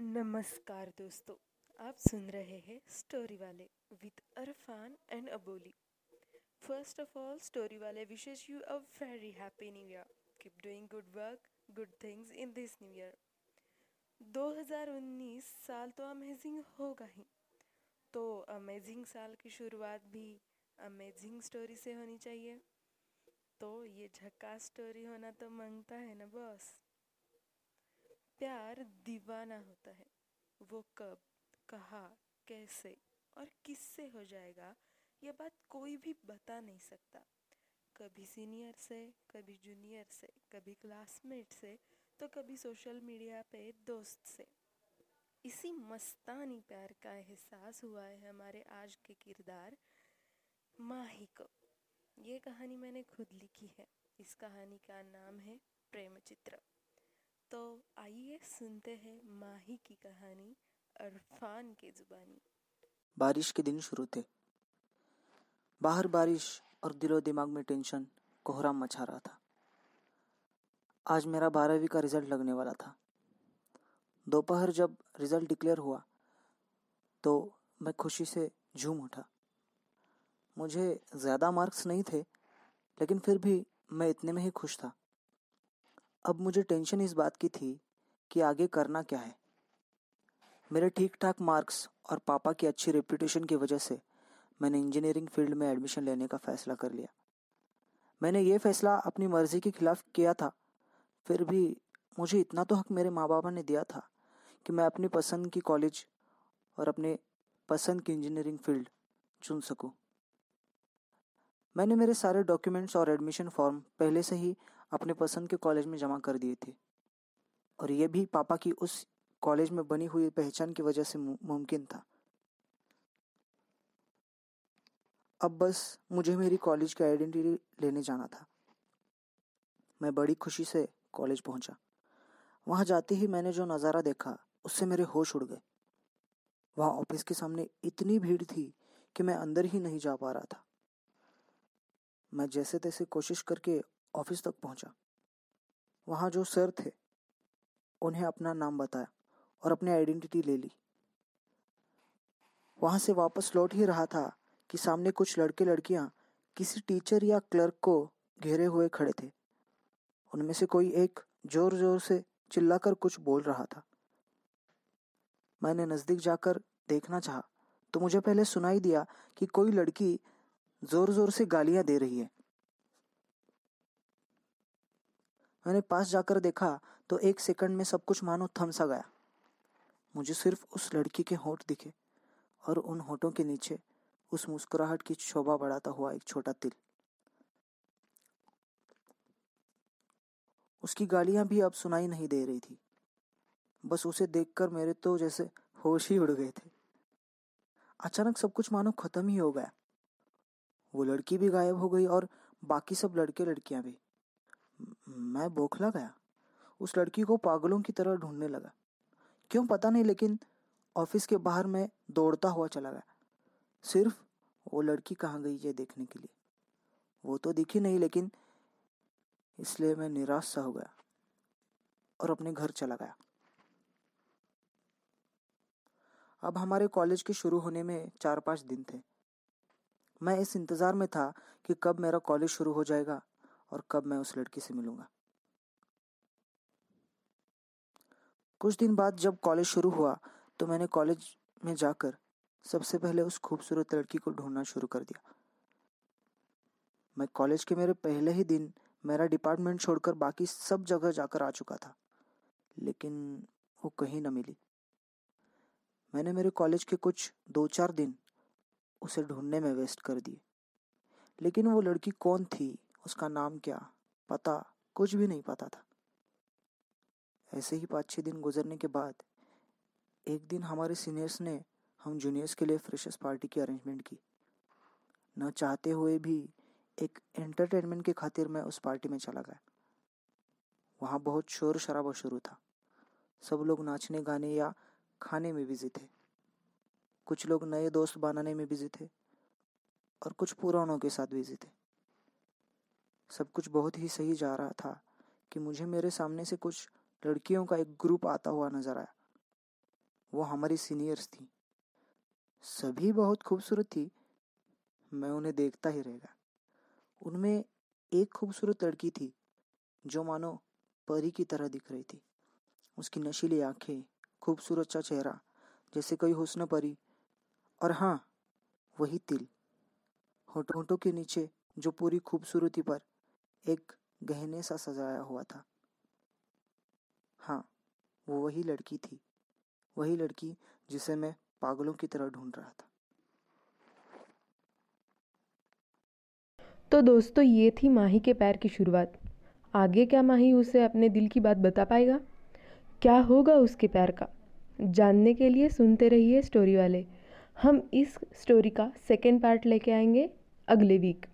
नमस्कार दोस्तों, आप सुन रहे हैं स्टोरी वाले with Arfan and Aboli. First of all story वाले wishes you a very happy new year keep doing good work good things in this new year 2019 साल तो अमेजिंग होगा ही। तो अमेजिंग साल की शुरुआत भी अमेजिंग स्टोरी से होनी चाहिए। तो ये झक्का स्टोरी होना तो माँगता है ना बॉस प्यार दीवाना होता है। वो कब, कहा, कैसे और किससे हो जाएगा ये बात कोई भी बता नहीं सकता। कभी सीनियर से, कभी जूनियर से, कभी क्लासमेट से तो कभी सोशल मीडिया पे दोस्त से। इसी मस्तानी प्यार का एहसास हुआ है हमारे आज के किरदार माही को। ये कहानी मैंने खुद लिखी है। इस कहानी का नाम है प्रेम चित्र तो आइए सुनते हैं माही की कहानी, अरफान के जुबानी। बारिश के दिन शुरू थे। बाहर बारिश और दिलो दिमाग में टेंशन, कोहराम मचा रहा था। आज मेरा बारहवीं का रिज़ल्ट लगने वाला था। दोपहर जब रिज़ल्ट डिक्लेयर हुआ तो मैं खुशी से झूम उठा। मुझे ज़्यादा मार्क्स नहीं थे, लेकिन फिर भी मैं इतने में ही खुश था। अब मुझे टेंशन इस बात की थी कि आगे करना क्या है मेरे ठीक ठाक मार्क्स और पापा की अच्छी रेपुटेशन की वजह से मैंने इंजीनियरिंग फ़ील्ड में एडमिशन लेने का फैसला कर लिया मैंने ये फैसला अपनी मर्ज़ी के खिलाफ किया था, फिर भी मुझे इतना तो हक मेरे माँ बापा ने दिया था कि मैं अपनी पसंद की कॉलेज और अपने पसंद की इंजीनियरिंग फ़ील्ड चुन सकूँ। मैंने मेरे सारे डॉक्यूमेंट्स और एडमिशन फॉर्म पहले से ही अपने पसंद के कॉलेज में जमा कर दिए थे। और यह भी पापा की उस कॉलेज में बनी हुई पहचान की वजह से मुमकिन था। अब बस मुझे मेरी कॉलेज की आइडेंटिटी लेने जाना था। मैं बड़ी खुशी से कॉलेज पहुँचा। वहाँ जाते ही मैंने जो नज़ारा देखा, उससे मेरे होश उड़ गए। वहाँ ऑफ़िस के सामने इतनी भीड़ थी कि मैं अंदर ही नहीं जा पा रहा था। मैं जैसे तैसे कोशिश करके ऑफ़िस तक पहुँचा। वहाँ जो सर थे, उन्हें अपना नाम बताया और अपनी आइडेंटिटी ले ली। वहाँ से वापस लौट ही रहा था कि सामने कुछ लड़के लड़कियाँ किसी टीचर या क्लर्क को घेरे हुए खड़े थे। उनमें से कोई एक ज़ोर ज़ोर से चिल्लाकर कुछ बोल रहा था। मैंने नज़दीक जाकर देखना चाहा तो मुझे पहले सुनाई दिया कि कोई लड़की ज़ोर ज़ोर से गालियाँ दे रही है। मैंने पास जाकर देखा तो एक सेकंड में सब कुछ मानो थम सा गया। मुझे सिर्फ़ उस लड़की के होठ दिखे और उन होठों के नीचे उस मुस्कुराहट की शोभा बढ़ाता हुआ एक छोटा तिल। उसकी गालियाँ भी अब सुनाई नहीं दे रही थी। बस उसे देखकर मेरे तो जैसे होश ही उड़ गए थे। अचानक सब कुछ मानो खत्म ही हो गया। वो लड़की भी गायब हो गई और बाकी सब लड़के लड़कियाँ भी। मैं बौखला गया। उस लड़की को पागलों की तरह ढूँढने लगा। क्यों पता नहीं, लेकिन ऑफ़िस के बाहर मैं दौड़ता हुआ चला गया। सिर्फ़ वो लड़की कहाँ गई ये देखने के लिए। वो तो दिखी नहीं, लेकिन इसलिए मैं निराश सा हो गया और अपने घर चला गया। अब हमारे कॉलेज के शुरू होने में चार पाँच दिन थे। मैं इस इंतज़ार में था कि कब मेरा कॉलेज शुरू हो जाएगा और कब मैं उस लड़की से मिलूँगा। कुछ दिन बाद जब कॉलेज शुरू हुआ तो मैंने कॉलेज में जाकर सबसे पहले उस खूबसूरत लड़की को ढूंढना शुरू कर दिया। मैं कॉलेज के मेरे पहले ही दिन मेरा डिपार्टमेंट छोड़कर बाकी सब जगह जाकर आ चुका था, लेकिन वो कहीं न मिली। मैंने मेरे कॉलेज के कुछ दो चार दिन उसे ढूँढने में वेस्ट कर दिए। लेकिन वो लड़की कौन थी, उसका नाम क्या, पता कुछ भी नहीं पता था। ऐसे ही पाँच छः दिन गुजरने के बाद, एक दिन हमारे सीनियर्स ने हम जूनियर्स के लिए फ्रेशर्स पार्टी की अरेंजमेंट की। न चाहते हुए भी एक एंटरटेनमेंट के खातिर मैं उस पार्टी में चला गया। वहाँ बहुत शोर शराबा शुरू था। सब लोग नाचने गाने या खाने में बिज़ी थे। कुछ लोग नए दोस्त बनाने में बिज़ी थे और कुछ पुरानों के साथ बिज़ी थे। सब कुछ बहुत ही सही जा रहा था कि मुझे मेरे सामने से कुछ लड़कियों का एक ग्रुप आता हुआ नज़र आया। वो हमारी सीनियर्स थी। सभी बहुत खूबसूरत थी। मैं उन्हें देखता ही रहेगा। उनमें एक खूबसूरत लड़की थी जो मानो परी की तरह दिख रही थी। उसकी नशीली आँखें, खूबसूरत सा चेहरा, जैसे कोई हुस्न परी और हाँ वही तिल। होठों के नीचे, जो पूरी खूबसूरती पर एक गहने सा सजाया हुआ था। हाँ वो वही लड़की थी। वही लड़की जिसे मैं पागलों की तरह ढूंढ रहा था। तो दोस्तों, ये थी माही के पैर की शुरुआत। आगे क्या माही उसे अपने दिल की बात बता पाएगा? क्या होगा उसके पैर का? जानने के लिए सुनते रहिए स्टोरी वाले। हम इस स्टोरी का सेकेंड पार्ट लेके आएँगे अगले वीक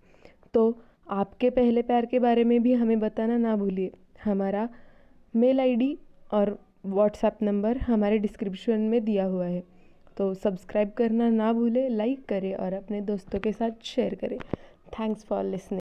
तो आपके पहले प्यार के बारे में भी हमें बताना ना भूलिए. हमारा मेल आईडी और व्हाट्सएप नंबर हमारे डिस्क्रिप्शन में दिया हुआ है. तो सब्सक्राइब करना ना भूलें लाइक करें और अपने दोस्तों के साथ शेयर करें. Thanks for listening